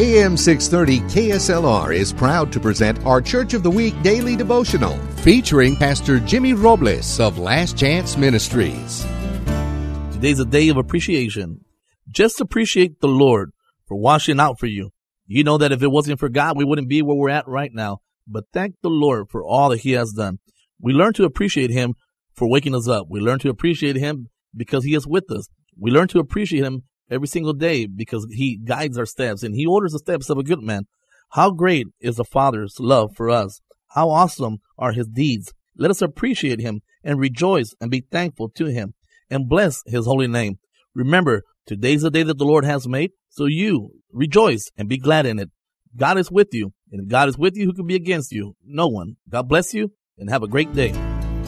AM 630 KSLR is proud to present our Church of the Week daily devotional featuring Pastor Jimmy Robles of Last Chance Ministries. Today's a day of appreciation. Just appreciate the Lord for washing out for you. You know that if it wasn't for God, we wouldn't be where we're at right now. But thank the Lord for all that He has done. We learn to appreciate Him for waking us up. We learn to appreciate Him because He is with us. We learn to appreciate Him every single day because he guides our steps and he orders the steps of a good man. How great is the Father's love for us? How awesome are his deeds? Let us appreciate him and rejoice and be thankful to him and bless his holy name. Remember, today's the day that the Lord has made, so you rejoice and be glad in it. God is with you, and if God is with you, who can be against you? No one. God bless you and have a great day.